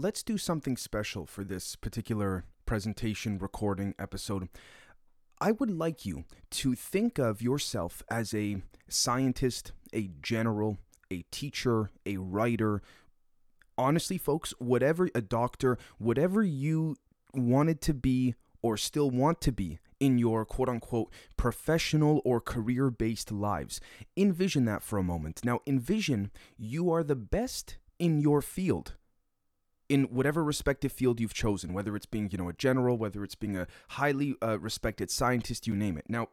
let's do something special for this particular presentation, recording, episode. I would like you to think of yourself as a scientist, a general, a teacher, a writer. Honestly, folks, whatever a doctor, whatever you wanted to be or still want to be in your quote unquote professional or career based lives. Envision that for a moment. Now, envision you are the best in your field in whatever respective field you've chosen, whether it's being, you know, a general, whether it's being a highly uh, respected scientist, you name it. Now,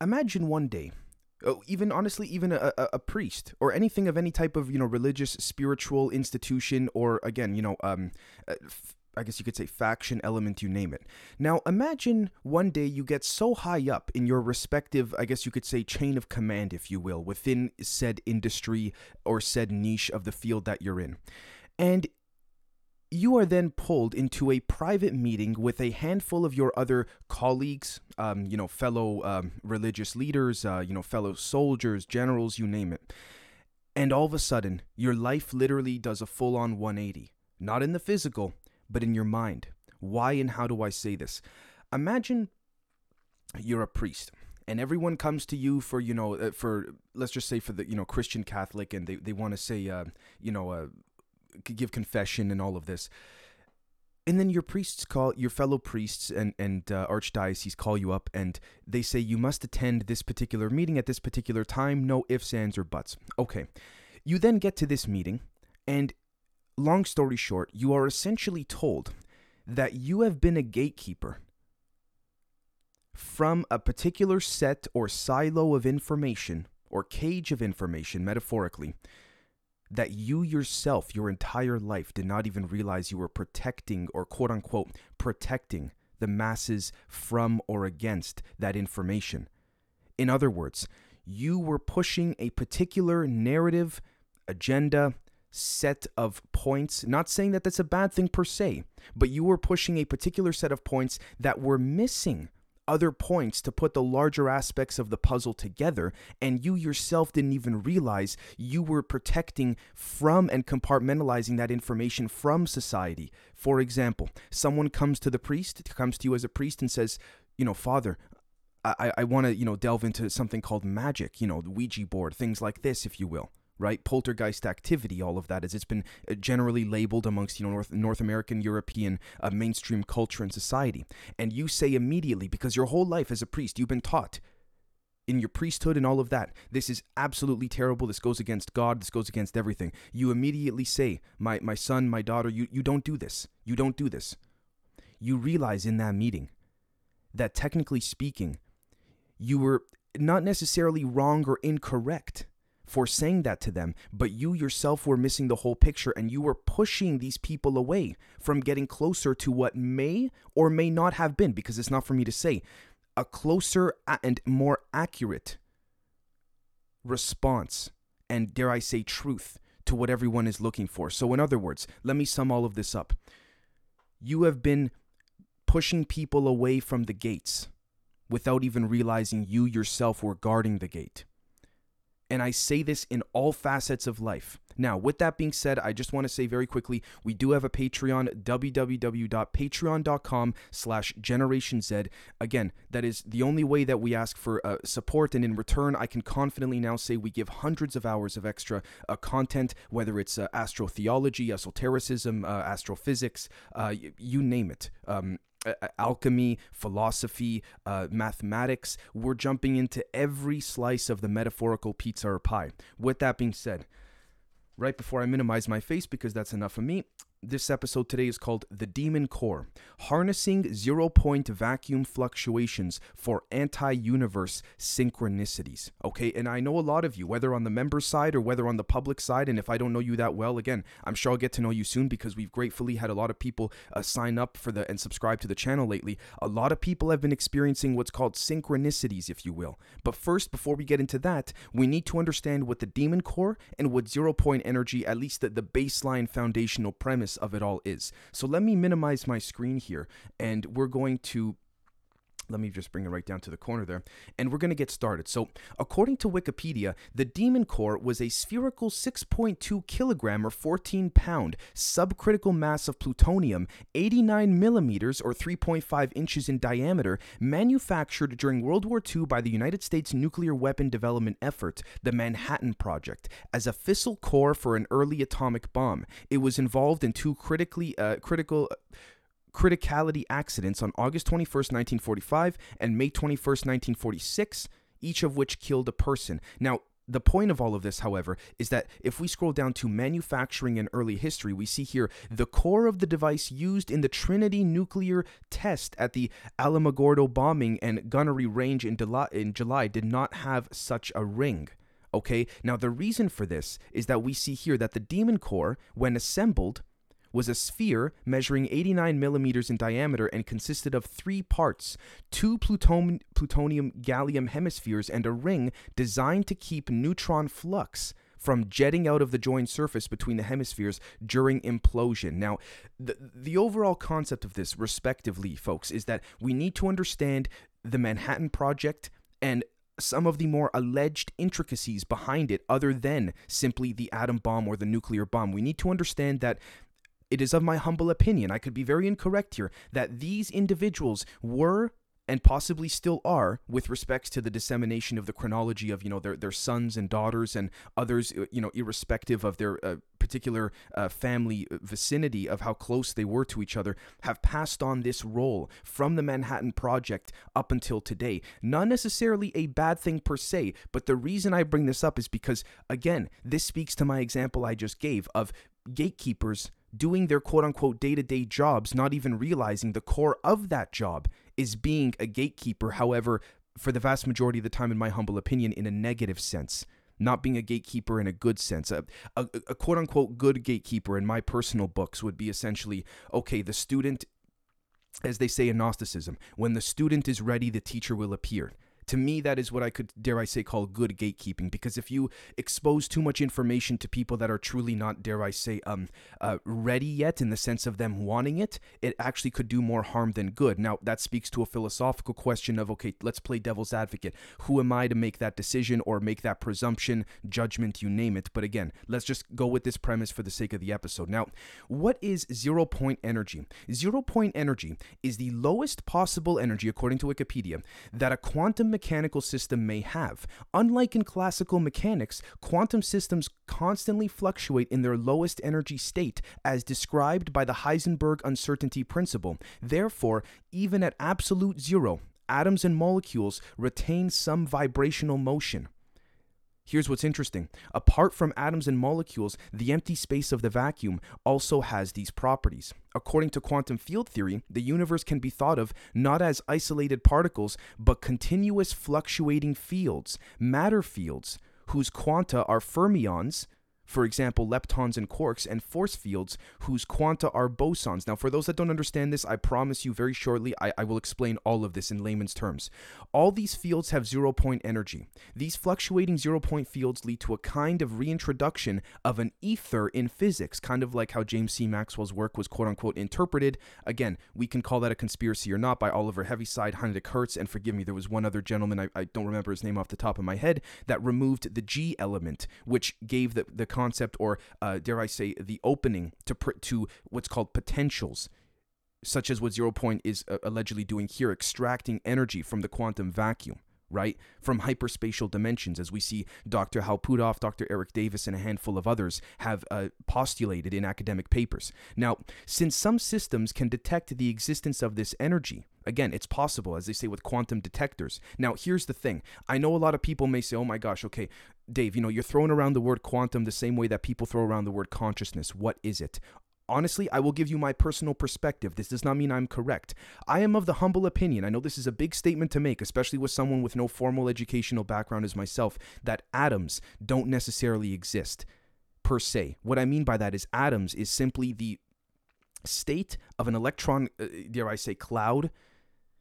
imagine one day, oh, even honestly, even a, a, a, priest or anything of any type of, you know, religious, spiritual institution, or again, you know, um, uh, I guess you could say faction element, you name it. Now, imagine one day you get so high up in your respective, I guess you could say, chain of command, if you will, within said industry or said niche of the field that you're in. And you are then pulled into a private meeting with a handful of your other colleagues, um, you know, fellow um, religious leaders, uh, you know, fellow soldiers, generals, you name it. And all of a sudden, your life literally does a full on 180. Not in the physical, but in your mind. Why and how do I say this? Imagine you're a priest and everyone comes to you for you know uh, for let's just say for the you know christian catholic and they, they want to say uh, you know uh, give confession and all of this. And then your priests call your fellow priests and and uh, archdiocese call you up and they say you must attend this particular meeting at this particular time. No ifs ands or buts. Okay. You then get to this meeting and long story short, you are essentially told that you have been a gatekeeper from a particular set or silo of information or cage of information, metaphorically, that you yourself, your entire life, did not even realize you were protecting or quote unquote protecting the masses from or against that information. In other words, you were pushing a particular narrative, agenda, set of points. Not saying that that's a bad thing per se, but you were pushing a particular set of points that were missing other points to put the larger aspects of the puzzle together, and you yourself didn't even realize you were protecting from and compartmentalizing that information from society. For example, someone comes to the priest, comes to you as a priest, and says, You know, Father, I, I want to, you know, delve into something called magic, you know, the Ouija board, things like this, if you will right? Poltergeist activity, all of that, as it's been uh, generally labeled amongst you know North North American, European uh, mainstream culture and society. And you say immediately, because your whole life as a priest, you've been taught in your priesthood and all of that, this is absolutely terrible. This goes against God. This goes against everything. You immediately say, my my son, my daughter, you you don't do this. You don't do this. You realize in that meeting that technically speaking, you were not necessarily wrong or incorrect for saying that to them, but you yourself were missing the whole picture and you were pushing these people away from getting closer to what may or may not have been, because it's not for me to say, a closer and more accurate response and, dare I say, truth to what everyone is looking for. So, in other words, let me sum all of this up. You have been pushing people away from the gates without even realizing you yourself were guarding the gate. And I say this in all facets of life. Now, with that being said, I just want to say very quickly, we do have a Patreon, www.patreon.com slash Generation Z. Again, that is the only way that we ask for uh, support, and in return, I can confidently now say we give hundreds of hours of extra uh, content, whether it's uh, astrotheology, esotericism, uh, astrophysics, uh, you name it. Um, alchemy, philosophy, uh, mathematics. We're jumping into every slice of the metaphorical pizza or pie. With that being said, right before I minimize my face because that's enough of me, this episode today is called The Demon Core Harnessing Zero Point Vacuum Fluctuations for Anti Universe Synchronicities. Okay, and I know a lot of you, whether on the member side or whether on the public side, and if I don't know you that well, again, I'm sure I'll get to know you soon because we've gratefully had a lot of people uh, sign up for the and subscribe to the channel lately. A lot of people have been experiencing what's called synchronicities, if you will. But first, before we get into that, we need to understand what the Demon Core and what zero point energy, at least the, the baseline foundational premise of it all is. So let me minimize my screen here and we're going to let me just bring it right down to the corner there, and we're going to get started. So, according to Wikipedia, the Demon Core was a spherical 6.2 kilogram or 14 pound subcritical mass of plutonium, 89 millimeters or 3.5 inches in diameter, manufactured during World War II by the United States nuclear weapon development effort, the Manhattan Project, as a fissile core for an early atomic bomb. It was involved in two critically uh, critical criticality accidents on August 21st, 1945 and May 21st, 1946, each of which killed a person. Now, the point of all of this, however, is that if we scroll down to manufacturing and early history, we see here the core of the device used in the Trinity nuclear test at the Alamogordo bombing and gunnery range in July, in July did not have such a ring. Okay, now the reason for this is that we see here that the Demon Core, when assembled, was a sphere measuring 89 millimeters in diameter and consisted of three parts two plutonium, plutonium gallium hemispheres and a ring designed to keep neutron flux from jetting out of the joined surface between the hemispheres during implosion. Now, the, the overall concept of this, respectively, folks, is that we need to understand the Manhattan Project and some of the more alleged intricacies behind it, other than simply the atom bomb or the nuclear bomb. We need to understand that it is of my humble opinion, I could be very incorrect here, that these individuals were and possibly still are with respects to the dissemination of the chronology of you know their, their sons and daughters and others uh, you know irrespective of their uh, particular uh, family vicinity of how close they were to each other have passed on this role from the Manhattan Project up until today. Not necessarily a bad thing per se but the reason I bring this up is because again this speaks to my example I just gave of gatekeepers doing their quote unquote day to day jobs, not even realizing the core of that job is being a gatekeeper. However, for the vast majority of the time, in my humble opinion, in a negative sense. Not being a gatekeeper in a good sense. A, a, a quote unquote good gatekeeper in my personal books would be essentially okay, the student, as they say in Gnosticism, when the student is ready, the teacher will appear to me that is what i could dare i say call good gatekeeping because if you expose too much information to people that are truly not dare i say um uh, ready yet in the sense of them wanting it it actually could do more harm than good. Now that speaks to a philosophical question of okay let's play devil's advocate. Who am i to make that decision or make that presumption judgment you name it? But again let's just go with this premise for the sake of the episode. Now what is zero point energy? Zero point energy is the lowest possible energy according to wikipedia that a quantum mechanical system may have. Unlike in classical mechanics, quantum systems constantly fluctuate in their lowest energy state, as described by the Heisenberg uncertainty principle. Therefore, even at absolute zero, atoms and molecules retain some vibrational motion. Here's what's interesting. Apart from atoms and molecules, the empty space of the vacuum also has these properties. According to quantum field theory, the universe can be thought of not as isolated particles, but continuous fluctuating fields, matter fields, whose quanta are fermions, for example, leptons and quarks, and force fields whose quanta are bosons. Now, for those that don't understand this, I promise you very shortly, I, I will explain all of this in layman's terms. All these fields have zero point energy. These fluctuating zero point fields lead to a kind of reintroduction of an ether in physics, kind of like how James C. Maxwell's work was quote unquote interpreted. Again, we can call that a conspiracy or not by Oliver Heaviside, Heinrich Hertz, and forgive me, there was one other gentleman, I, I don't remember his name off the top of my head, that removed the G element, which gave the, the concept or uh, dare I say the opening to pr- to what's called potentials such as what zero point is uh, allegedly doing here extracting energy from the quantum vacuum right from hyperspatial dimensions as we see dr hal puthoff dr eric davis and a handful of others have uh, postulated in academic papers now since some systems can detect the existence of this energy Again, it's possible, as they say with quantum detectors. Now, here's the thing. I know a lot of people may say, oh my gosh, okay, Dave, you know, you're throwing around the word quantum the same way that people throw around the word consciousness. What is it? Honestly, I will give you my personal perspective. This does not mean I'm correct. I am of the humble opinion, I know this is a big statement to make, especially with someone with no formal educational background as myself, that atoms don't necessarily exist per se. What I mean by that is atoms is simply the state of an electron, uh, dare I say, cloud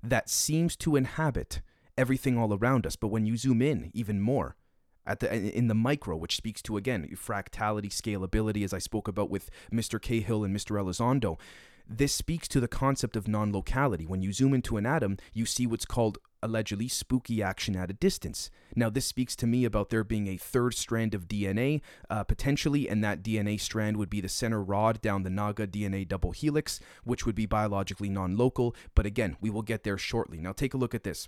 that seems to inhabit everything all around us. But when you zoom in even more, at the in the micro, which speaks to again fractality, scalability, as I spoke about with Mr. Cahill and Mr. Elizondo, This speaks to the concept of non locality. When you zoom into an atom, you see what's called allegedly spooky action at a distance. Now, this speaks to me about there being a third strand of DNA, uh, potentially, and that DNA strand would be the center rod down the Naga DNA double helix, which would be biologically non local. But again, we will get there shortly. Now, take a look at this.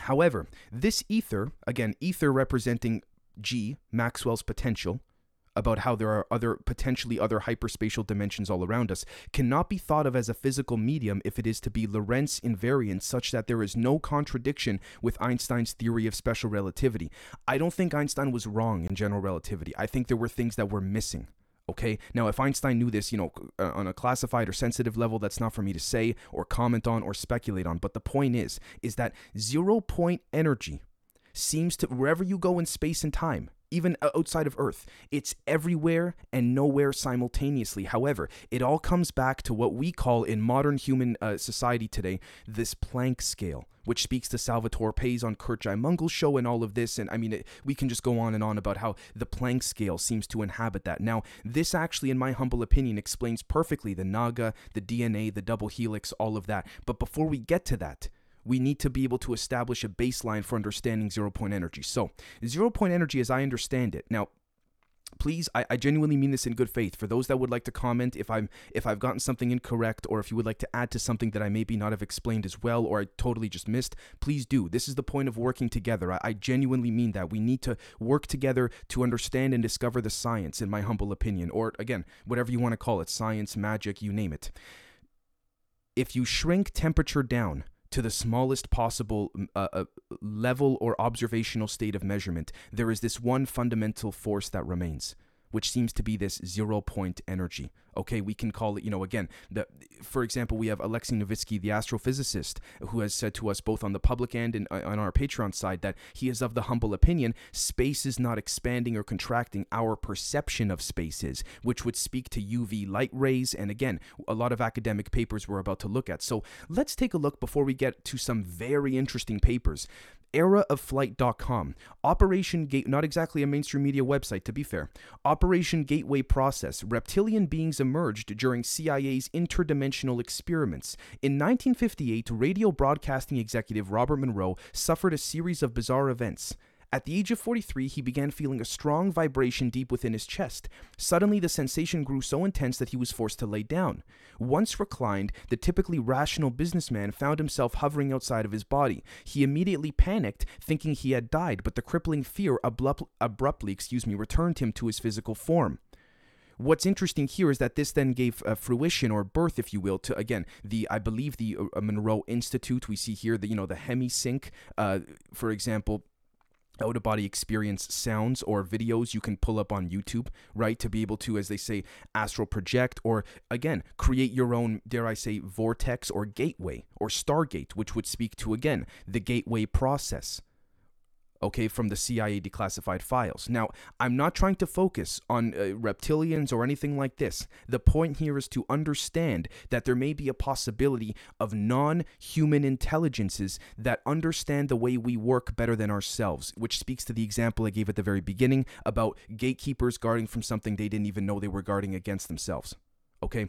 However, this ether, again, ether representing G, Maxwell's potential, about how there are other potentially other hyperspatial dimensions all around us cannot be thought of as a physical medium if it is to be Lorentz invariant such that there is no contradiction with Einstein's theory of special relativity. I don't think Einstein was wrong in general relativity. I think there were things that were missing. Okay. Now, if Einstein knew this, you know, uh, on a classified or sensitive level, that's not for me to say or comment on or speculate on. But the point is, is that zero point energy seems to wherever you go in space and time, even outside of Earth. It's everywhere and nowhere simultaneously. However, it all comes back to what we call in modern human uh, society today this Planck scale, which speaks to Salvatore Pais on Curt Jaimungal's show and all of this. And I mean, it, we can just go on and on about how the Planck scale seems to inhabit that. Now, this actually, in my humble opinion, explains perfectly the Naga, the DNA, the double helix, all of that. But before we get to that, we need to be able to establish a baseline for understanding zero point energy. So, zero point energy, as I understand it, now please I, I, genuinely mean this in good faith. For those that would like to comment if i'm if i've gotten something incorrect or if you would like to add to something that i maybe not have explained as well or i totally just missed please do. This is the point of working together. I, I genuinely mean that. We need to work together to understand and discover the science in my humble opinion or again whatever you want to call it science magic you name it. If you shrink temperature down to the smallest possible uh, uh, level or observational state of measurement, there is this one fundamental force that remains which seems to be this zero point energy. Okay, we can call it, you know, again, the, for example, we have Alexei Novitsky, the astrophysicist, who has said to us both on the public end and uh, on our Patreon side that he is of the humble opinion space is not expanding or contracting, our perception of space is, which would speak to UV light rays. And again, a lot of academic papers we're about to look at. So let's take a look before we get to some very interesting papers eraofflight.com. Operation Gate, not exactly a mainstream media website, to be fair. Operation Gateway Process. Reptilian beings emerged during CIA's interdimensional experiments. In 1958, radio broadcasting executive Robert Monroe suffered a series of bizarre events. At the age of 43, he began feeling a strong vibration deep within his chest. Suddenly, the sensation grew so intense that he was forced to lay down. Once reclined, the typically rational businessman found himself hovering outside of his body. He immediately panicked, thinking he had died, but the crippling fear abrupt, abruptly, excuse me, returned him to his physical form. What's interesting here is that this then gave uh, fruition or birth, if you will, to again the I believe the uh, Monroe Institute. We see here the you know the HemiSync, uh, for example out of body experience sounds or videos you can pull up on YouTube, right? To be able to, as they say, astral project or again, create your own, dare I say, vortex or gateway or stargate, which would speak to, again, the gateway process okay, from the CIA declassified files. Now, I'm not trying to focus on uh, reptilians or anything like this. The point here is to understand that there may be a possibility of non human intelligences that understand the way we work better than ourselves, which speaks to the example I gave at the very beginning about gatekeepers guarding from something they didn't even know they were guarding against themselves. Okay?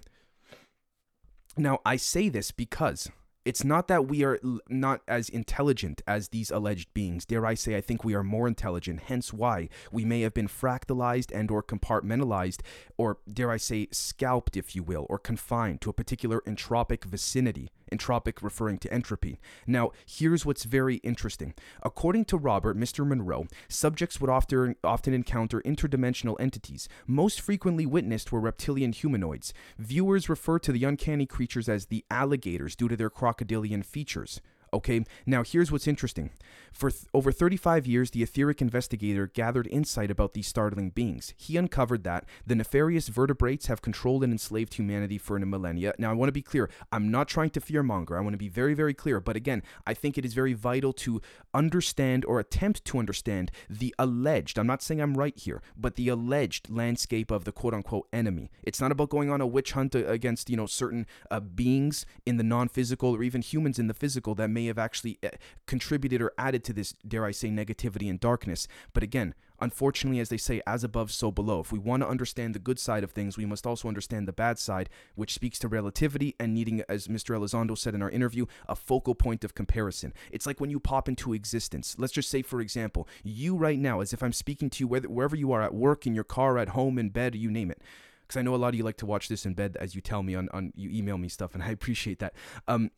Now, I say this because it's not that we are not as intelligent as these alleged beings. Dare I say, I think we are more intelligent, hence why we may have been fractalized and or compartmentalized, or dare I say, scalped, if you will, or confined to a particular entropic vicinity entropic referring to entropy. Now, here's what's very interesting. According to Robert, Mr. Monroe, subjects would often, often encounter interdimensional entities. Most frequently witnessed were reptilian humanoids. Viewers refer to the uncanny creatures as the alligators due to their crocodilian features. Okay, now here's what's interesting. For th- over 35 years, the etheric investigator gathered insight about these startling beings. He uncovered that the nefarious vertebrates have controlled and enslaved humanity for a millennia. Now, I want to be clear. I'm not trying to fearmonger. I want to be very, very clear. But again, I think it is very vital to understand or attempt to understand the alleged, I'm not saying I'm right here, but the alleged landscape of the quote unquote enemy. It's not about going on a witch hunt against, you know, certain uh, beings in the non physical or even humans in the physical that may may have actually uh, contributed or added to this, dare I say, negativity and darkness. But again, unfortunately, as they say, as above, so below. If we want to understand the good side of things, we must also understand the bad side, which speaks to relativity and needing, as Mr. Elizondo said in our interview, a focal point of comparison. It's like when you pop into existence. Let's just say, for example, you right now, as if I'm speaking to you, wherever you are at work, in your car, at home, in bed, you name it because I know a lot of you like to watch this in bed as you tell me on, on you email me stuff, and I appreciate that. Um,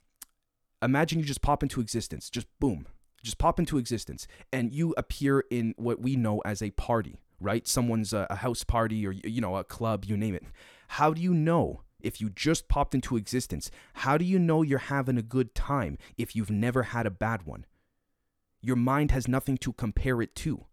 imagine you just pop into existence, just boom, just pop into existence, and you appear in what we know as a party, right? Someone's a, a house party or you know a club, you name it. How do you know? If you just popped into existence, how do you know you're having a good time if you've never had a bad one? Your mind has nothing to compare it to.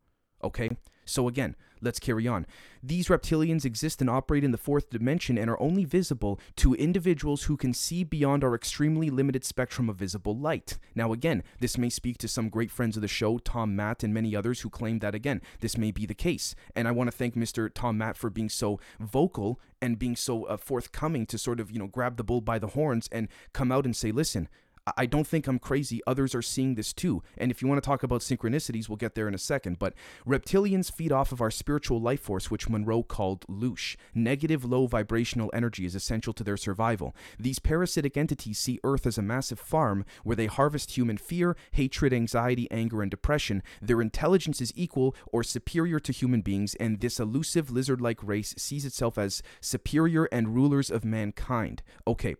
Okay? So, again, let's carry on. These reptilians exist and operate in the fourth dimension and are only visible to individuals who can see beyond our extremely limited spectrum of visible light. Now, again, this may speak to some great friends of the show, Tom Matt, and many others who claim that, again, this may be the case. And I want to thank Mr. Tom Matt for being so vocal and being so uh, forthcoming to sort of, you know, grab the bull by the horns and come out and say, listen, I don't think I'm crazy. Others are seeing this too. And if you want to talk about synchronicities, we'll get there in a second. But reptilians feed off of our spiritual life force, which Monroe called loosh. Negative low vibrational energy is essential to their survival. These parasitic entities see Earth as a massive farm where they harvest human fear, hatred, anxiety, anger, and depression. Their intelligence is equal or superior to human beings, and this elusive lizard like race sees itself as superior and rulers of mankind. Okay,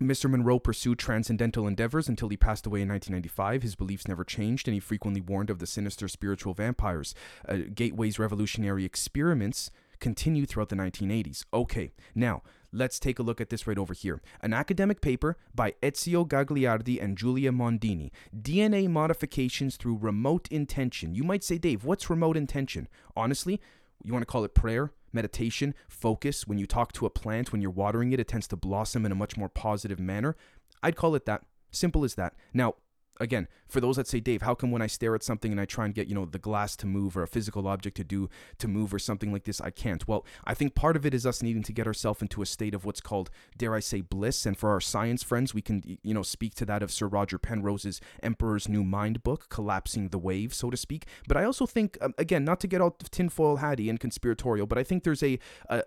Mr. Monroe pursued transcendental endeavors until he passed away in 1995. His beliefs never changed, and he frequently warned of the sinister spiritual vampires. Uh, Gateway's revolutionary experiments continued throughout the 1980s. Okay, now let's take a look at this right over here. An academic paper by Ezio Gagliardi and Giulia Mondini DNA modifications through remote intention. You might say, Dave, what's remote intention? Honestly, you want to call it prayer? meditation, focus. When you talk to a plant, when you're watering it, it tends to blossom in a much more positive manner. I'd call it that. Simple as that. Now, again, for those that say, Dave, how come when I stare at something and I try and get, you know, the glass to move or a physical object to do to move or something like this, I can't? Well, I think part of it is us needing to get ourselves into a state of what's called, dare I say, bliss. And for our science friends, we can, you know, speak to that of Sir Roger Penrose's Emperor's New Mind book, Collapsing the Wave, so to speak. But I also think, um, again, not to get all tinfoil hatty and conspiratorial, but I think there's a, a,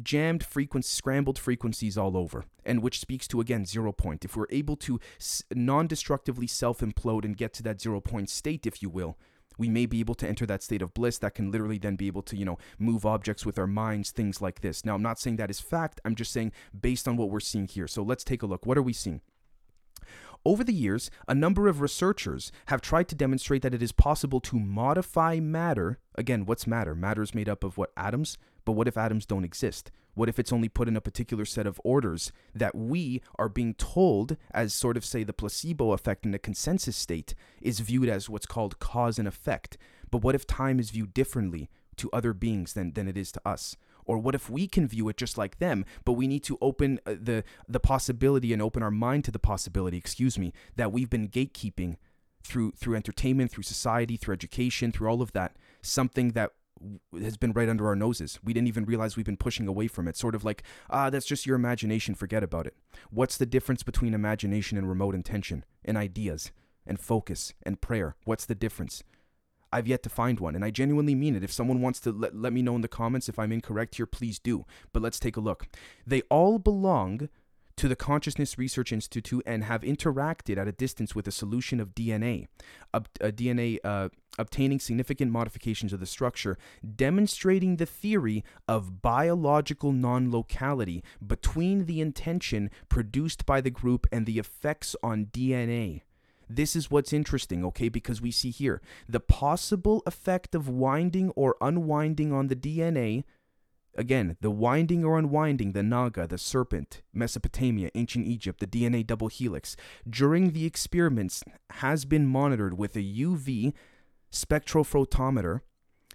jammed frequencies, scrambled frequencies all over, and which speaks to again zero point. If we're able to non destructively self implode and get to that zero point state, if you will, we may be able to enter that state of bliss that can literally then be able to, you know, move objects with our minds, things like this. Now, I'm not saying that is fact, I'm just saying based on what we're seeing here. So let's take a look. What are we seeing? Over the years, a number of researchers have tried to demonstrate that it is possible to modify matter. Again, what's matter? Matter is made up of what? Atoms? But what if atoms don't exist? What if it's only put in a particular set of orders that we are being told, as sort of say the placebo effect in the consensus state, is viewed as what's called cause and effect? But what if time is viewed differently to other beings than, than it is to us? Or what if we can view it just like them, but we need to open uh, the the possibility and open our mind to the possibility, excuse me, that we've been gatekeeping through through entertainment, through society, through education, through all of that, something that has been right under our noses. We didn't even realize we've been pushing away from it. Sort of like, ah, that's just your imagination, forget about it. What's the difference between imagination and remote intention and ideas and focus and prayer? What's the difference? I've yet to find one, and I genuinely mean it. If someone wants to let, let me know in the comments if I'm incorrect here, please do. But let's take a look. They all belong to the Consciousness Research Institute and have interacted at a distance with a solution of DNA, ob- DNA uh, obtaining significant modifications of the structure, demonstrating the theory of biological non locality between the intention produced by the group and the effects on DNA. This is what's interesting, okay? Because we see here the possible effect of winding or unwinding on the DNA. Again, the winding or unwinding, the Naga, the serpent, Mesopotamia, ancient Egypt, the DNA double helix, during the experiments has been monitored with a UV spectrophotometer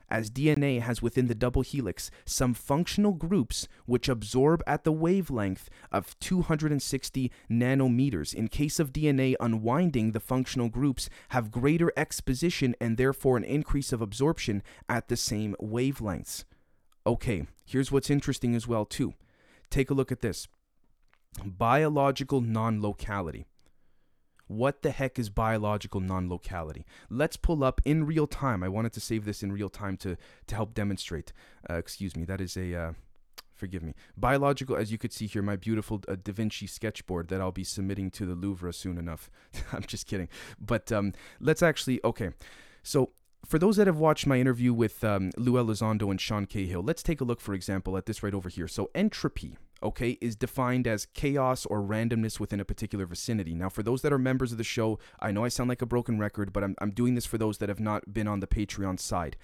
as DNA has within the double helix some functional groups which absorb at the wavelength of 260 nanometers. In case of DNA unwinding, the functional groups have greater exposition and therefore an increase of absorption at the same wavelengths. Okay, here's what's interesting as well too. Take a look at this. biological non locality. What the heck is biological non locality? Let's pull up in real time. I wanted to save this in real time to, to help demonstrate. Uh, excuse me, that is a. Uh, forgive me. Biological, as you could see here, my beautiful uh, Da Vinci sketchboard that I'll be submitting to the Louvre soon enough. I'm just kidding. But um, let's actually, okay. So for those that have watched my interview with um, Lue Elizondo and Sean Cahill, let's take a look, for example, at this right over here. So entropy, okay, is defined as chaos or randomness within a particular vicinity. Now, for those that are members of the show, I know I sound like a broken record, but I'm, I'm doing this for those that have not been on the Patreon side.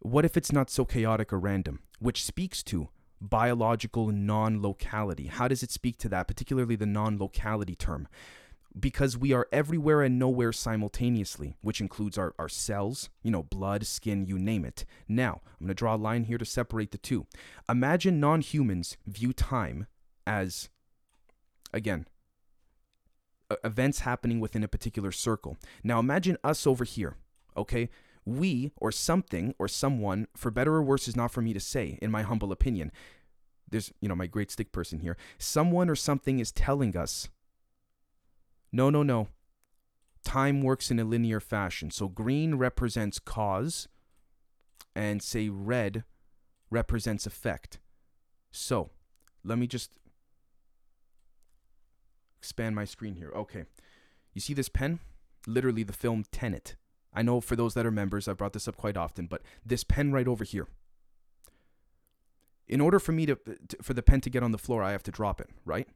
What if it's not so chaotic or random? Which speaks to biological non locality. How does it speak to that, particularly the non locality term? Because we are everywhere and nowhere simultaneously, which includes our, our cells, you know, blood, skin, you name it. Now, I'm going to draw a line here to separate the two. Imagine non humans view time as, again, events happening within a particular circle. Now, imagine us over here, okay? We or something or someone, for better or worse, is not for me to say, in my humble opinion. There's, you know, my great stick person here. Someone or something is telling us no, no, no. Time works in a linear fashion. So green represents cause, and say red represents effect. So let me just expand my screen here. Okay. You see this pen? Literally the film Tenet. I know for those that are members, I've brought this up quite often, but this pen right over here. In order for me to, to for the pen to get on the floor, I have to drop it, right?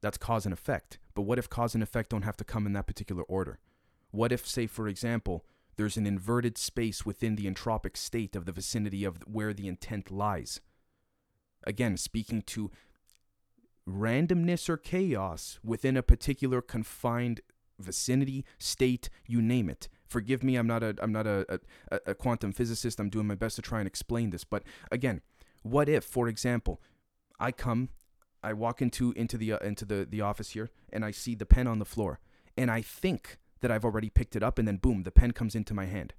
That's cause and effect. But what if cause and effect don't have to come in that particular order? What if, say, for example, there's an inverted space within the entropic state of the vicinity of where the intent lies? Again, speaking to randomness or chaos within a particular confined vicinity, state, you name it. Forgive me, I'm not a I'm not a, a, a quantum physicist. I'm doing my best to try and explain this. But again, what if, for example, I come I walk into into the uh, into the the office here and I see the pen on the floor and I think that I've already picked it up and then boom the pen comes into my hand.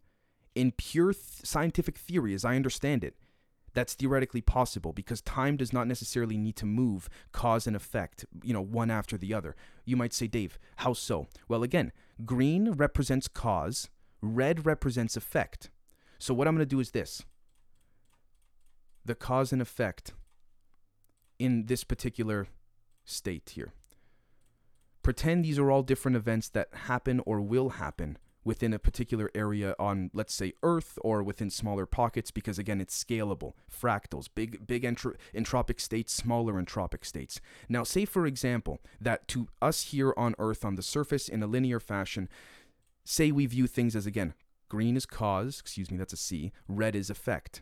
In pure th- scientific theory as I understand it, that's theoretically possible because time does not necessarily need to move cause and effect, you know, one after the other. You might say, Dave, how so? Well, again, green represents cause, red represents effect. So what I'm going to do is this. The cause and effect in this particular state here. Pretend these are all different events that happen or will happen within a particular area on let's say earth or within smaller pockets because again it's scalable. Fractals big big entro- entropic states smaller entropic states. Now say for example that to us here on earth on the surface in a linear fashion say we view things as again green is cause excuse me that's a c red is effect.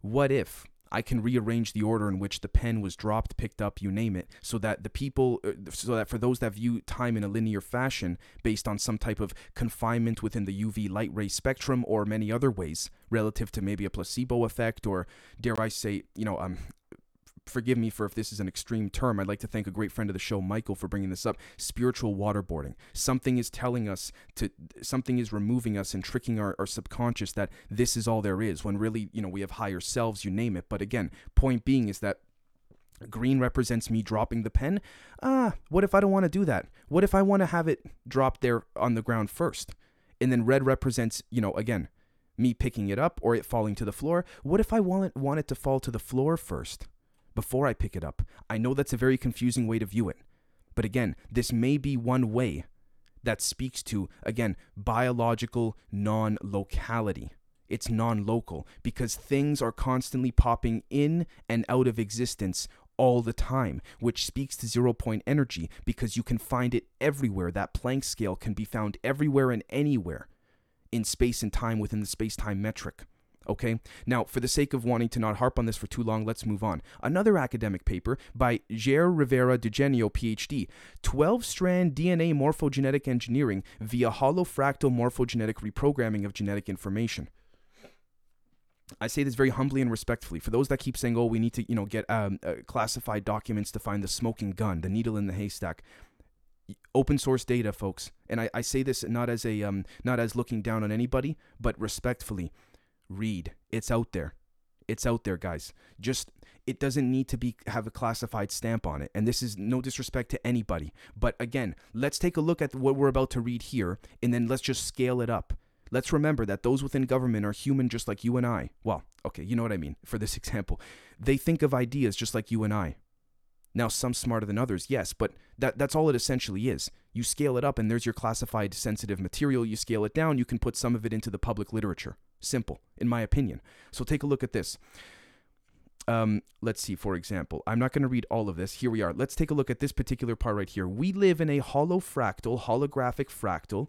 What if I can rearrange the order in which the pen was dropped, picked up, you name it, so that the people, uh, so that for those that view time in a linear fashion based on some type of confinement within the UV light ray spectrum or many other ways, relative to maybe a placebo effect or, dare I say, you know, um, forgive me for if this is an extreme term. I'd like to thank a great friend of the show, Michael, for bringing this up. Spiritual waterboarding. Something is telling us to, something is removing us and tricking our, our subconscious that this is all there is, when really, you know, we have higher selves, you name it. But again, point being is that Green represents me dropping the pen. Ah, what if I don't want to do that? What if I want to have it drop there on the ground first? And then red represents, you know, again, me picking it up or it falling to the floor. What if I want, want it to fall to the floor first? Before I pick it up. I know that's a very confusing way to view it. But again, this may be one way that speaks to, again, biological non locality. It's non local because things are constantly popping in and out of existence all the time, which speaks to zero point energy because you can find it everywhere. That Planck scale can be found everywhere and anywhere in space and time within the space time metric. Okay, now for the sake of wanting to not harp on this for too long, let's move on. Another academic paper by Jair Rivera Dugenio, PhD 12 strand DNA morphogenetic engineering via holofractal morphogenetic reprogramming of genetic information. I say this very humbly and respectfully. For those that keep saying, "Oh, we need to, you know, get um, uh, classified documents to find the smoking gun, the needle in the haystack," open source data, folks. And I, I say this not as a um, not as looking down on anybody, but respectfully read. It's out there. It's out there, guys. Just it doesn't need to be have a classified stamp on it. And this is no disrespect to anybody, but again, let's take a look at what we're about to read here and then let's just scale it up. Let's remember that those within government are human just like you and I. Well, okay, you know what I mean for this example. They think of ideas just like you and I. Now, some smarter than others, yes, but that, that's all it essentially is. You scale it up, and there's your classified sensitive material. You scale it down, you can put some of it into the public literature. Simple, in my opinion. So take a look at this. Um, let's see, for example, I'm not going to read all of this. Here we are. Let's take a look at this particular part right here. We live in a holofractal, holographic fractal,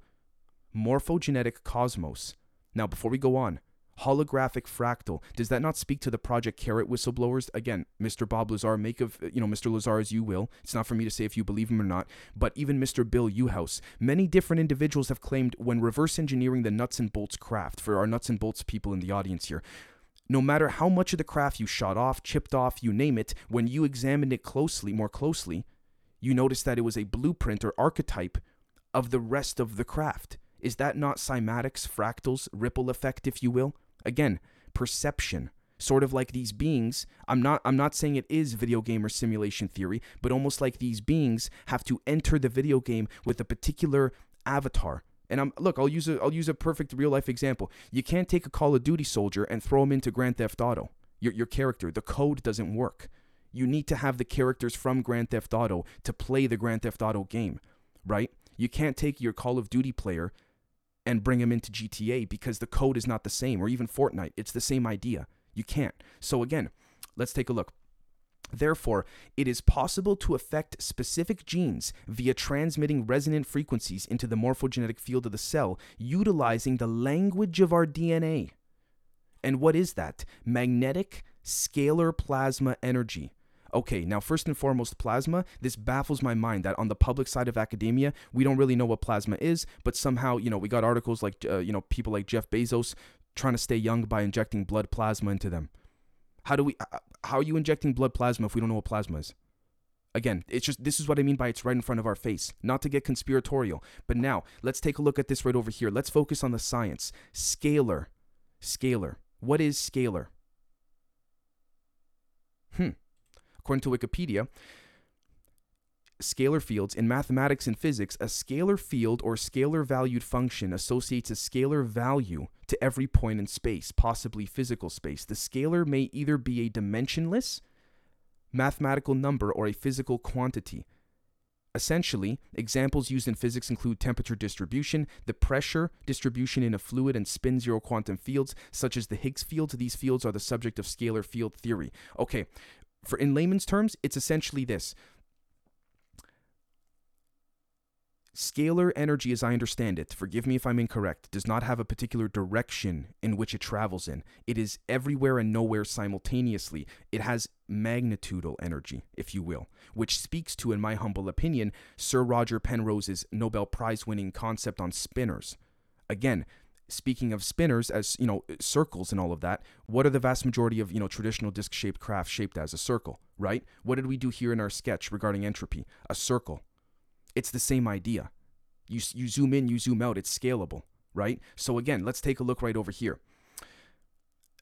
morphogenetic cosmos. Now, before we go on, holographic fractal. Does that not speak to the project CARET whistleblowers? Again mr bob lazar make of you know mr lazar as you will. It's not for me to say if you believe him or not but even mr bill Uhouse, many different individuals have claimed when reverse engineering the nuts and bolts craft for our nuts and bolts people in the audience here no matter how much of the craft you shot off chipped off you name it when you examined it closely more closely you notice that it was a blueprint or archetype of the rest of the craft. Is that not cymatics fractals ripple effect if you will Again, perception. Sort of like these beings, I'm not I'm not saying it is video game or simulation theory, but almost like these beings have to enter the video game with a particular avatar. And I'm look, I'll use a I'll use a perfect real life example. You can't take a Call of Duty soldier and throw him into Grand Theft Auto. Your your character, the code doesn't work. You need to have the characters from Grand Theft Auto to play the Grand Theft Auto game, right? You can't take your Call of Duty player and bring them into GTA because the code is not the same, or even Fortnite. It's the same idea. You can't. So, again, let's take a look. Therefore, it is possible to affect specific genes via transmitting resonant frequencies into the morphogenetic field of the cell utilizing the language of our DNA. And what is that? Magnetic scalar plasma energy. Okay, now first and foremost, plasma. This baffles my mind that on the public side of academia, we don't really know what plasma is, but somehow, you know, we got articles like, uh, you know, people like Jeff Bezos trying to stay young by injecting blood plasma into them. How do we? How are you injecting blood plasma if we don't know what plasma is? Again, it's just this is what I mean by it's right in front of our face. Not to get conspiratorial, but now let's take a look at this right over here. Let's focus on the science. Scalar. Scalar. What is scalar? Hmm. According to Wikipedia, scalar fields in mathematics and physics, a scalar field or scalar valued function associates a scalar value to every point in space, possibly physical space. The scalar may either be a dimensionless mathematical number or a physical quantity. Essentially, examples used in physics include temperature distribution, the pressure distribution in a fluid, and spin zero quantum fields, such as the Higgs field. These fields are the subject of scalar field theory. Okay, for in layman's terms, it's essentially this. Scalar energy, as I understand it, forgive me if I'm incorrect, does not have a particular direction in which it travels in. It is everywhere and nowhere simultaneously. It has magnitudal energy, if you will, which speaks to, in my humble opinion, Sir Roger Penrose's Nobel Prize winning concept on spinors. Again, speaking of spinors as you know circles and all of that what are the vast majority of you know traditional disc shaped craft shaped as? A circle right? What did we do here in our sketch regarding entropy? A circle. It's the same idea. You you zoom in you zoom out. It's scalable right? So again let's take a look right over here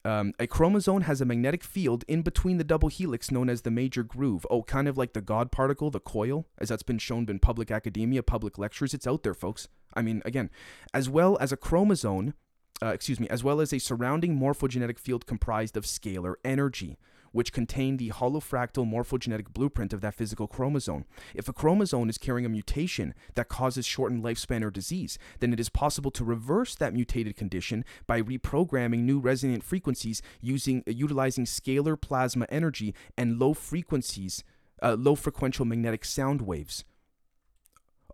um, a chromosome has a magnetic field in between the double helix known as the major groove. Oh, kind of like the God particle, the coil, as that's been shown in public academia, public lectures. It's out there, folks. I mean, again, as well as a chromosome, uh, excuse me, as well as a surrounding morphogenetic field comprised of scalar energy which contain the holofractal morphogenetic blueprint of that physical chromosome. If a chromosome is carrying a mutation that causes shortened lifespan or disease, then it is possible to reverse that mutated condition by reprogramming new resonant frequencies using uh, utilizing scalar plasma energy and low frequencies, uh, low frequential magnetic sound waves.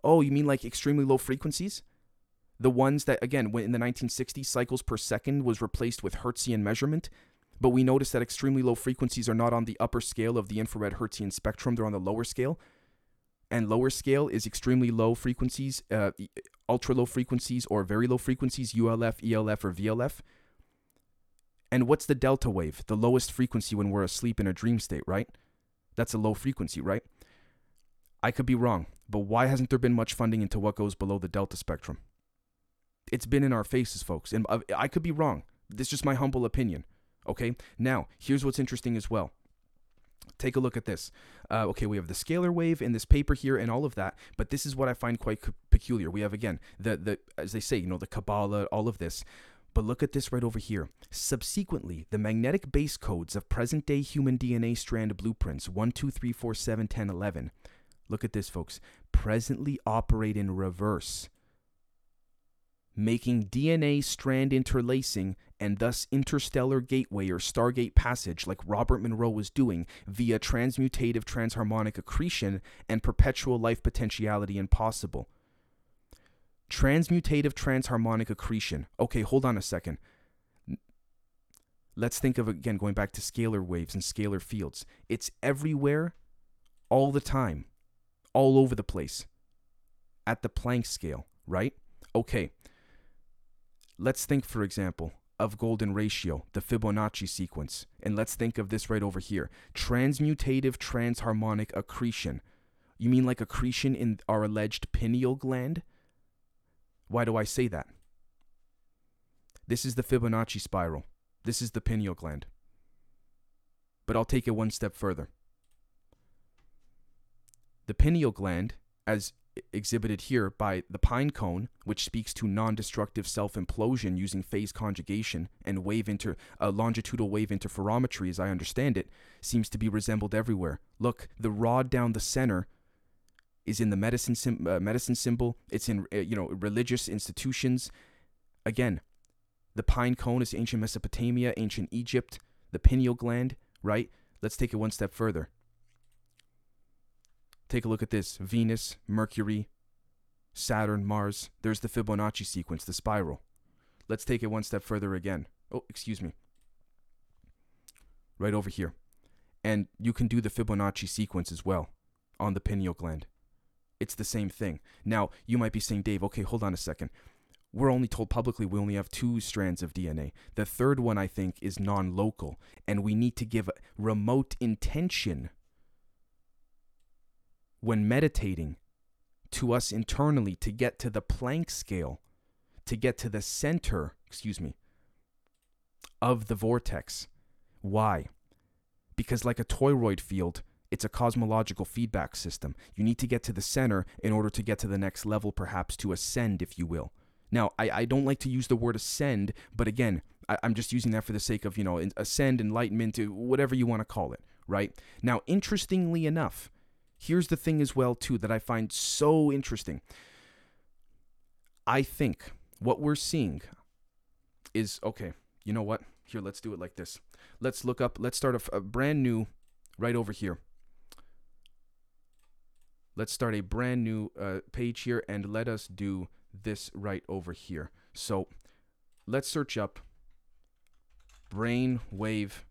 Oh, you mean like extremely low frequencies? The ones that, again, in the 1960s, cycles per second was replaced with Hertzian measurement. But we notice that extremely low frequencies are not on the upper scale of the infrared Hertzian spectrum, they're on the lower scale. And lower scale is extremely low frequencies, uh, ultra low frequencies, or very low frequencies, ULF, ELF, or VLF. And what's the delta wave? The lowest frequency when we're asleep in a dream state, right? That's a low frequency, right? I could be wrong, but why hasn't there been much funding into what goes below the delta spectrum? It's been in our faces, folks, and uh, I could be wrong. This is just my humble opinion. Okay, now here's what's interesting as well. Take a look at this. Uh, okay, we have the scalar wave in this paper here and all of that, but this is what I find quite c- peculiar. We have again the the as they say, you know, the Kabbalah, all of this. But look at this right over here. Subsequently, the magnetic base codes of present day human DNA strand blueprints 1, 2, 3, 4, 7, 10, 11. Look at this, folks. Presently operate in reverse, making DNA strand interlacing and thus interstellar gateway or stargate passage, like Robert Monroe was doing, via transmutative transharmonic accretion and perpetual life potentiality impossible. Transmutative transharmonic accretion. Okay, hold on a second. Let's think of again going back to scalar waves and scalar fields. It's everywhere, all the time, all over the place, at the Planck scale, right? Okay. Let's think, for example, of golden ratio, the Fibonacci sequence. And let's think of this right over here transmutative transharmonic accretion. You mean like accretion in our alleged pineal gland? Why do I say that? This is the Fibonacci spiral. This is the pineal gland. But I'll take it one step further. The pineal gland, as exhibited here by the pine cone, which speaks to non-destructive self-implosion using phase conjugation and wave inter uh, longitudinal wave interferometry, as I understand it, seems to be resembled everywhere. Look, the rod down the center is in the medicine sim- uh, medicine symbol. It's in uh, you know religious institutions. Again, the pine cone is ancient Mesopotamia, ancient Egypt. The pineal gland, right? Let's take it one step further. Take a look at this: Venus, Mercury, Saturn, Mars. There's the Fibonacci sequence, the spiral. Let's take it one step further again. Oh, excuse me. Right over here. And you can do the Fibonacci sequence as well on the pineal gland. It's the same thing. Now, you might be saying, Dave, okay, hold on a second. We're only told publicly we only have two strands of DNA. The third one, I think, is non local, and we need to give remote intention when meditating to us internally to get to the Planck scale, to get to the center, excuse me, of the vortex. Why? Because, like a toroid field, it's a cosmological feedback system. You need to get to the center in order to get to the next level, perhaps to ascend, if you will. Now, I, I don't like to use the word ascend, but again, I, am just using that for the sake of, you know, ascend, enlightenment, whatever you want to call it, right? Now, interestingly enough, here's the thing as well, too, that I find so interesting. I think what we're seeing is okay, you know what? Here, let's do it like this. Let's look up, let's start a, a brand new right over here. Let's start a brand new uh, page here and let us do this right over here. So let's search up brain wave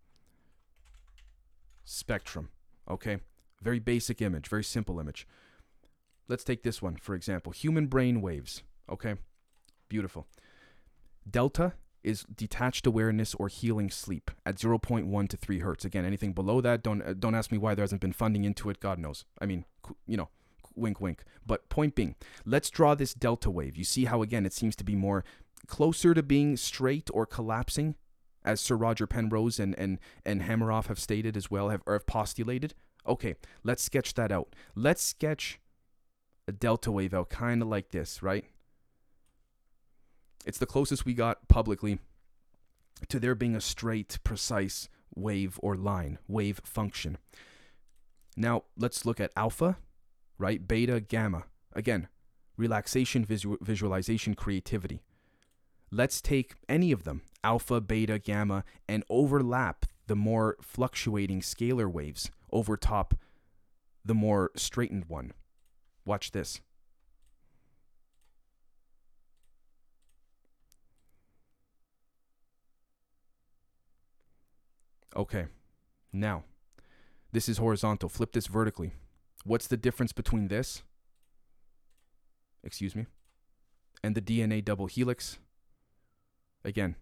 spectrum. Okay, very basic image, very simple image. Let's take this one, for example human brain waves. Okay, beautiful. Delta is detached awareness or healing sleep at 0.1 to 3 hertz. Again, anything below that, don't uh, don't ask me why there hasn't been funding into it. God knows. I mean, you know, wink, wink. But point being, let's draw this delta wave. You see how again it seems to be more closer to being straight or collapsing, as Sir Roger Penrose and and and Hameroff have stated as well, have or have postulated. Okay, let's sketch that out. Let's sketch a delta wave out, kind of like this, right? It's the closest we got publicly to there being a straight, precise wave or line, wave function. Now, let's look at alpha, right? Beta, gamma. Again, relaxation, visual, visualization, creativity. Let's take any of them, alpha, beta, gamma, and overlap the more fluctuating scalar waves over top the more straightened one. Watch this. Okay, now, this is horizontal. Flip this vertically. What's the difference between this, excuse me, and the DNA double helix? Again,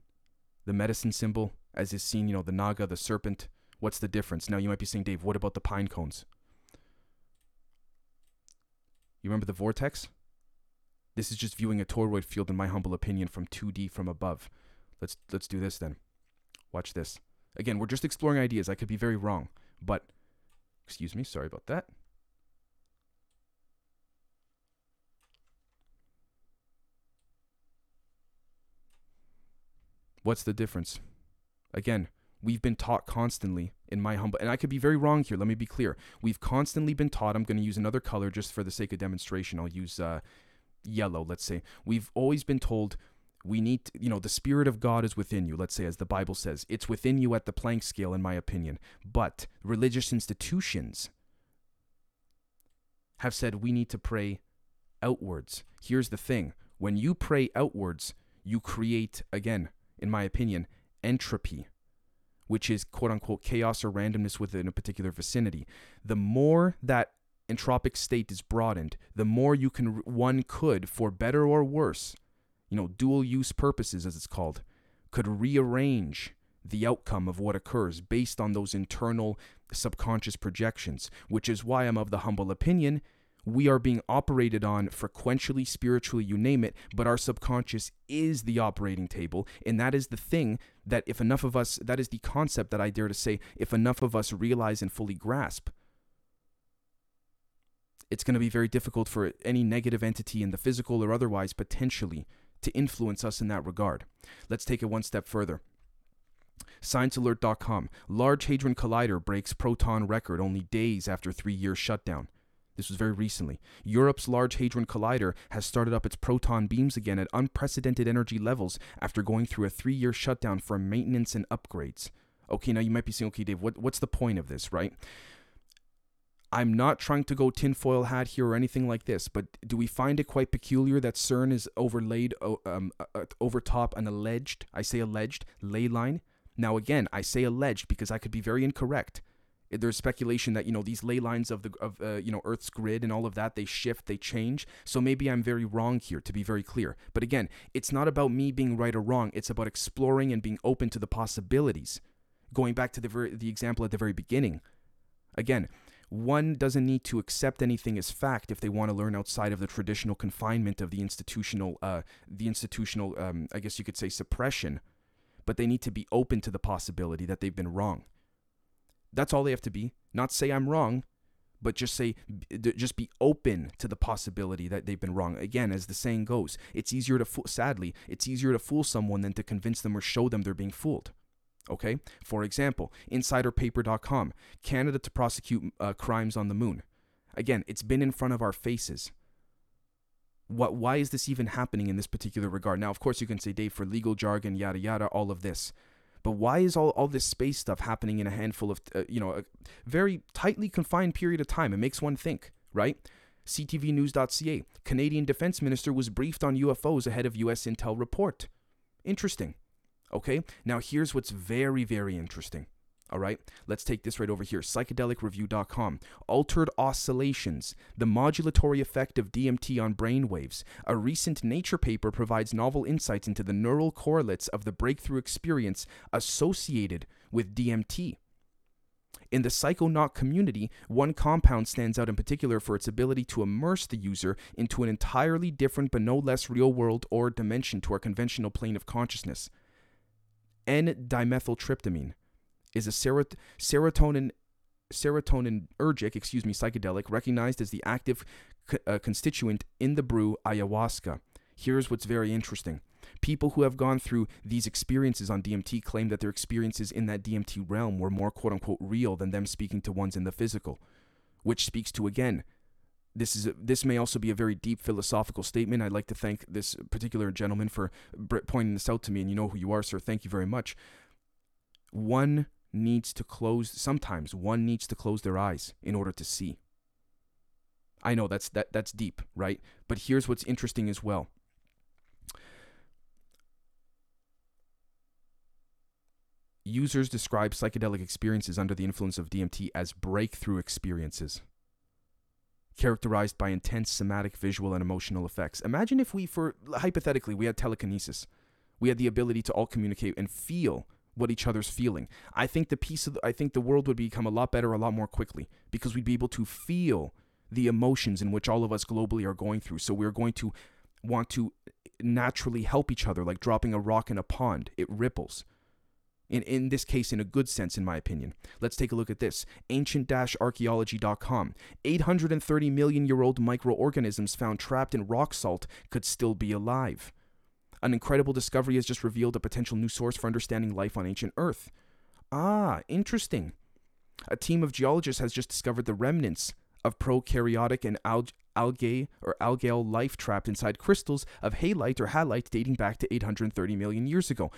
the medicine symbol, as is seen, you know, the naga, the serpent. What's the difference? Now, you might be saying, Dave, what about the pine cones? You remember the vortex? This is just viewing a toroid field, in my humble opinion, from 2D from above. Let's let's do this then. Watch this. Again, we're just exploring ideas. I could be very wrong, but Excuse me, sorry about that. What's the difference? Again, we've been taught constantly in my humble and I could be very wrong here, let me be clear. We've constantly been taught, I'm going to use another color just for the sake of demonstration. I'll use uh, yellow, let's say. We've always been told we need to, you know the spirit of god is within you let's say as the bible says it's within you at the Planck scale in my opinion but religious institutions have said we need to pray outwards here's the thing when you pray outwards you create again in my opinion entropy which is quote unquote chaos or randomness within a particular vicinity. The more that entropic state is broadened the more you can one could for better or worse you know, dual use purposes, as it's called, could rearrange the outcome of what occurs based on those internal subconscious projections, which is why I'm of the humble opinion we are being operated on frequentially, spiritually, you name it, but our subconscious is the operating table. And that is the thing that, if enough of us, that is the concept that I dare to say, if enough of us realize and fully grasp, it's going to be very difficult for any negative entity in the physical or otherwise potentially to influence us in that regard. Let's take it one step further. ScienceAlert.com Large Hadron Collider breaks proton record only days after three years shutdown. This was very recently. Europe's Large Hadron Collider has started up its proton beams again at unprecedented energy levels after going through a three year shutdown for maintenance and upgrades. Okay, now you might be saying, okay, Dave, what, what's the point of this, right? I'm not trying to go tinfoil hat here or anything like this, but do we find it quite peculiar that CERN is overlaid um, over top an alleged, I say alleged, ley line? Now, again, I say alleged because I could be very incorrect. There's speculation that you know these ley lines of the of uh, you know Earth's grid and all of that they shift, they change. So maybe I'm very wrong here, to be very clear. But again, it's not about me being right or wrong. It's about exploring and being open to the possibilities. Going back to the very, the example at the very beginning, again, one doesn't need to accept anything as fact if they want to learn outside of the traditional confinement of the institutional, uh, the institutional, um, I guess you could say, suppression. But they need to be open to the possibility that they've been wrong. That's all they have to be. Not say I'm wrong, but just say, just be open to the possibility that they've been wrong. Again, as the saying goes, it's easier to, fool, sadly, it's easier to fool someone than to convince them or show them they're being fooled. Okay? For example, insiderpaper.com, Canada to prosecute uh, crimes on the moon. Again, it's been in front of our faces. What, why is this even happening in this particular regard? Now, of course, you can say, Dave, for legal jargon, yada, yada, all of this. But why is all, all this space stuff happening in a handful of, uh, you know, a very tightly confined period of time? It makes one think, right? CTVnews.ca, Canadian Defense Minister was briefed on UFOs ahead of U.S. intel report. Interesting. Okay, now here's what's very, very interesting. All right, let's take this right over here. Psychedelicreview.com. Altered oscillations, the modulatory effect of DMT on brain waves. A recent Nature paper provides novel insights into the neural correlates of the breakthrough experience associated with DMT. In the psychonaut community, one compound stands out in particular for its ability to immerse the user into an entirely different but no less real world or dimension to our conventional plane of consciousness. N-dimethyltryptamine is a serot- serotonin serotoninergic, excuse me, psychedelic recognized as the active co- uh, constituent in the brew ayahuasca. Here's what's very interesting. People who have gone through these experiences on DMT claim that their experiences in that DMT realm were more quote unquote real than them speaking to ones in the physical, which speaks to again this is a, this may also be a very deep philosophical statement. I'd like to thank this particular gentleman for pointing this out to me, and you know who you are, sir. Thank you very much. One needs to close. Sometimes one needs to close their eyes in order to see. I know that's that that's deep, right? But here's what's interesting as well. Users describe psychedelic experiences under the influence of DMT as breakthrough experiences characterized by intense somatic, visual, and emotional effects. Imagine if we, for hypothetically, we had telekinesis. We had the ability to all communicate and feel what each other's feeling. I think the piece of the, I think the world would become a lot better a lot more quickly because we'd be able to feel the emotions in which all of us globally are going through. So we're going to want to naturally help each other like dropping a rock in a pond. It ripples. In, in this case, in a good sense, in my opinion. Let's take a look at this. Ancient archaeology.com. 830 million year old microorganisms found trapped in rock salt could still be alive. An incredible discovery has just revealed a potential new source for understanding life on ancient Earth. Ah, interesting. A team of geologists has just discovered the remnants of prokaryotic and alg- algae or algal life trapped inside crystals of halite or halite dating back to 830 million years ago.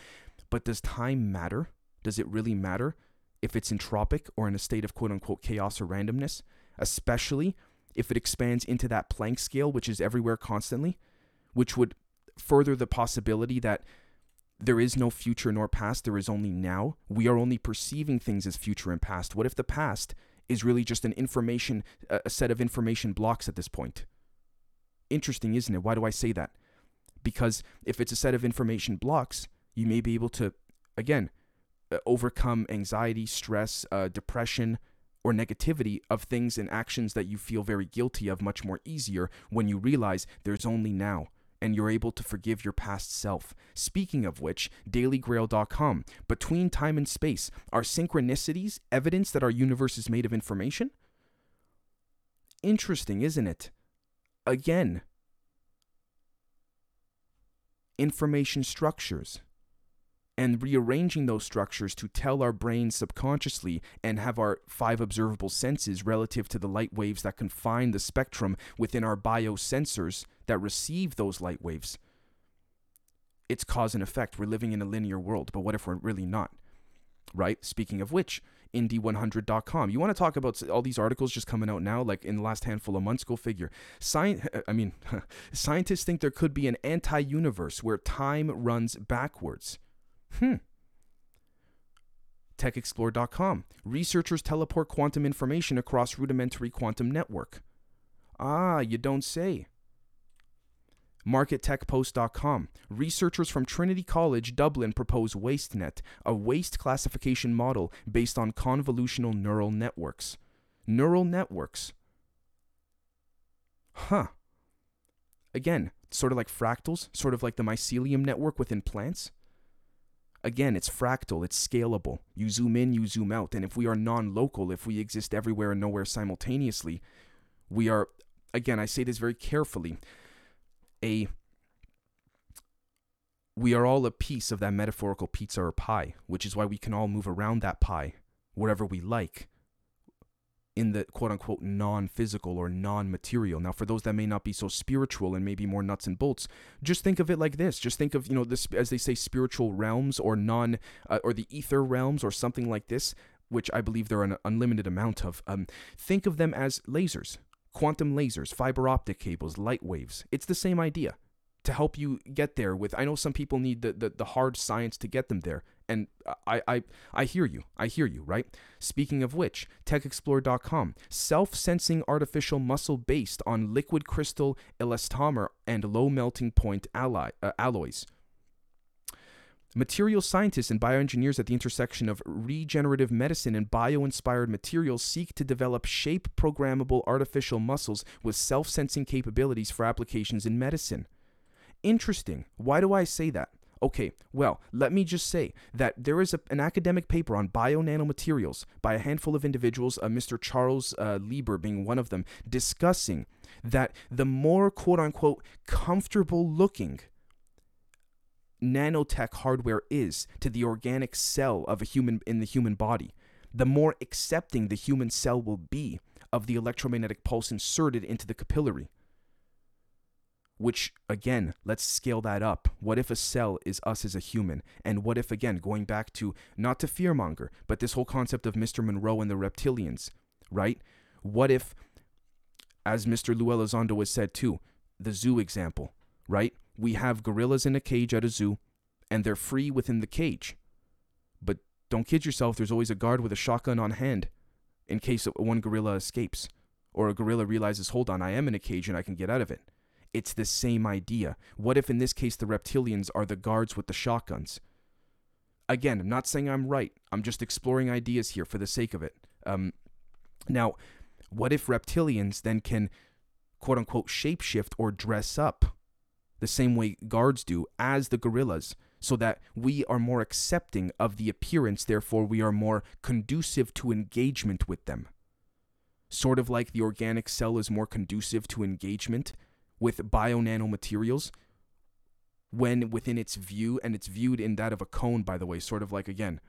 But does time matter? Does it really matter if it's entropic or in a state of quote unquote chaos or randomness? Especially if it expands into that Planck scale, which is everywhere constantly, which would further the possibility that there is no future nor past, there is only now. We are only perceiving things as future and past. What if the past is really just an information, a set of information blocks at this point? Interesting, isn't it? Why do I say that? Because if it's a set of information blocks, you may be able to, again, uh, overcome anxiety, stress, uh, depression, or negativity of things and actions that you feel very guilty of much more easier when you realize there's only now and you're able to forgive your past self. Speaking of which, dailygrail.com. Between time and space, are synchronicities evidence that our universe is made of information? Interesting, isn't it? Again, information structures and rearranging those structures to tell our brains subconsciously and have our five observable senses relative to the light waves that confine the spectrum within our biosensors that receive those light waves. It's cause and effect. We're living in a linear world, but what if we're really not? Right? Speaking of which, Indy100.com. You want to talk about all these articles just coming out now, like in the last handful of months? Go figure. Sci- I mean, scientists think there could be an anti universe where time runs backwards. Hmm. TechExplore.com. Researchers teleport quantum information across rudimentary quantum network. Ah, you don't say. MarketTechPost.com. Researchers from Trinity College Dublin propose WasteNet, a waste classification model based on convolutional neural networks. Neural networks. Huh. Again, sort of like fractals, sort of like the mycelium network within plants. Again, it's fractal, it's scalable. You zoom in, you zoom out. And if we are non local, if we exist everywhere and nowhere simultaneously, we are, again, I say this very carefully, a we are all a piece of that metaphorical pizza or pie, which is why we can all move around that pie wherever we like in the quote unquote non physical or non material. Now, for those that may not be so spiritual and maybe more nuts and bolts, just think of it like this. Just think of, you know, this, as they say, spiritual realms or non, uh, or the ether realms or something like this, which I believe there are an unlimited amount of. Um, think of them as lasers, quantum lasers, fiber optic cables, light waves. It's the same idea to help you get there with i know some people need the, the, the hard science to get them there and I, I I hear you. I hear you, right? Speaking of which, techexplore.com, self-sensing artificial muscle based on liquid crystal elastomer and low melting point alloy, uh, alloys. Material scientists and bioengineers at the intersection of regenerative medicine and bio inspired materials seek to develop shape programmable artificial muscles with self sensing capabilities for applications in medicine. Interesting. Why do I say that? Okay, well, let me just say that there is a, an academic paper on bio nanomaterials by a handful of individuals, uh, Mr. Charles uh, Lieber being one of them, discussing that the more quote unquote comfortable looking nanotech hardware is to the organic cell of a human in the human body, the more accepting the human cell will be of the electromagnetic pulse inserted into the capillary. Which, again, let's scale that up. What if a cell is us as a human? And what if, again, going back to not to fearmonger, but this whole concept of Mr. Monroe and the reptilians, right? What if, as Mr. Lue Elizondo has said too, the zoo example, right? We have gorillas in a cage at a zoo, and they're free within the cage. But don't kid yourself, there's always a guard with a shotgun on hand in case one gorilla escapes, or a gorilla realizes, hold on, I am in a cage and I can get out of it. It's the same idea. What if in this case the reptilians are the guards with the shotguns? Again, I'm not saying I'm right. I'm just exploring ideas here for the sake of it. Um, now, what if reptilians then can quote unquote shapeshift or dress up the same way guards do as the gorillas so that we are more accepting of the appearance, therefore, we are more conducive to engagement with them. Sort of like the organic cell is more conducive to engagement with bio nanomaterials when within its view, and it's viewed in that of a cone, by the way, sort of like again,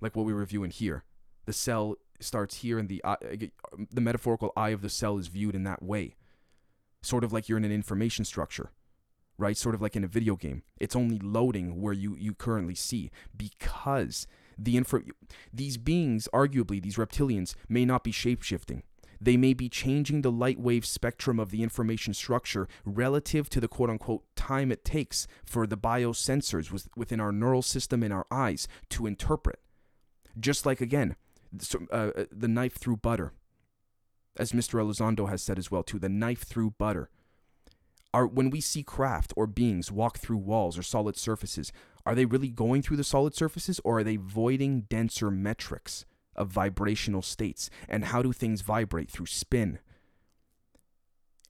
like what we were viewing here. The cell starts here, and the uh, the metaphorical eye of the cell is viewed in that way, sort of like you're in an information structure right? Sort of like in a video game. It's only loading where you, you currently see because the info these beings, arguably these reptilians, may not be shapeshifting. They may be changing the light wave spectrum of the information structure relative to the quote unquote time it takes for the biosensors within our neural system in our eyes to interpret. Just like, again, uh, uh, the knife through butter. As Mr. Elizondo has said as well, too, the knife through butter are when we see craft or beings walk through walls or solid surfaces, are they really going through the solid surfaces or are they voiding denser metrics of vibrational states? And how do things vibrate through spin?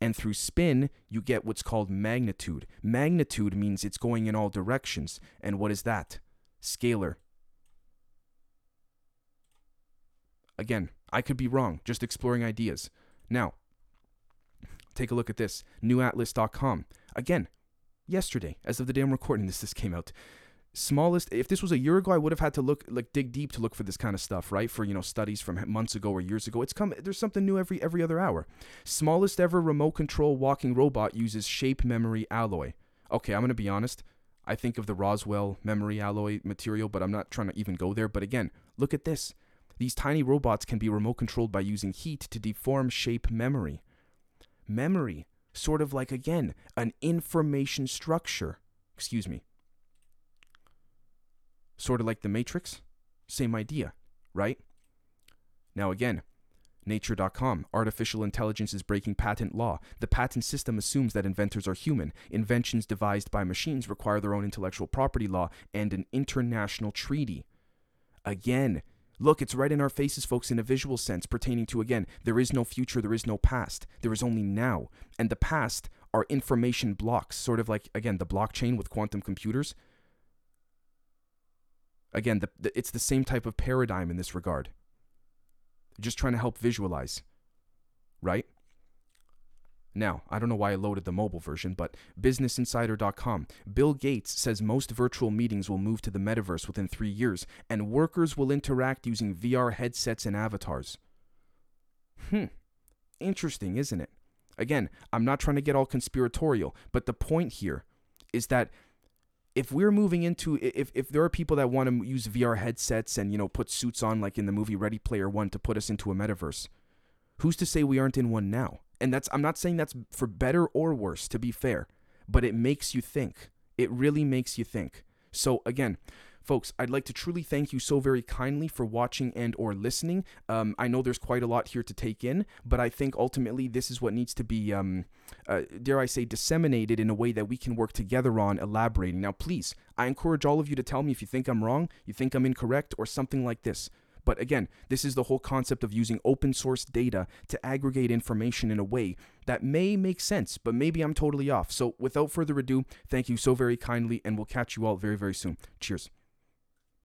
And through spin, you get what's called magnitude. Magnitude means it's going in all directions. And what is that? Scalar. Again, I could be wrong, just exploring ideas. Now, Take a look at this newatlas.com. Again, yesterday, as of the day I'm recording this, this came out. Smallest, if this was a year ago, I would have had to look, like, dig deep to look for this kind of stuff, right? For, you know, studies from months ago or years ago. It's come, there's something new every, every other hour. Smallest ever remote control walking robot uses shape memory alloy. Okay, I'm going to be honest. I think of the Roswell memory alloy material, but I'm not trying to even go there. But again, look at this. These tiny robots can be remote controlled by using heat to deform shape memory memory, sort of like, again, an information structure. Excuse me. Sort of like the Matrix. Same idea, right? Now, again, Nature.com. Artificial intelligence is breaking patent law. The patent system assumes that inventors are human. Inventions devised by machines require their own intellectual property law and an international treaty. Again, Look, it's right in our faces, folks, in a visual sense, pertaining to, again, there is no future, there is no past, there is only now. And the past are information blocks, sort of like, again, the blockchain with quantum computers. Again, the, the, it's the same type of paradigm in this regard. Just trying to help visualize, right? Now, I don't know why I loaded the mobile version, but BusinessInsider.com. Bill Gates says most virtual meetings will move to the metaverse within three years, and workers will interact using VR headsets and avatars. Hmm. Interesting, isn't it? Again, I'm not trying to get all conspiratorial, but the point here is that if we're moving into if, if there are people that want to use VR headsets and you know put suits on like in the movie Ready Player One to put us into a metaverse, who's to say we aren't in one now? And that's I'm not saying that's for better or worse to be fair, but it makes you think. It really makes you think. So again, folks i'd like to truly thank you so very kindly for watching and or listening um, i know there's quite a lot here to take in but i think ultimately this is what needs to be um, uh, dare i say disseminated in a way that we can work together on elaborating now please i encourage all of you to tell me if you think i'm wrong you think i'm incorrect or something like this but again, this is the whole concept of using open source data to aggregate information in a way that may make sense, but maybe I'm totally off. So without further ado, thank you so very kindly, and we'll catch you all very, very soon. Cheers.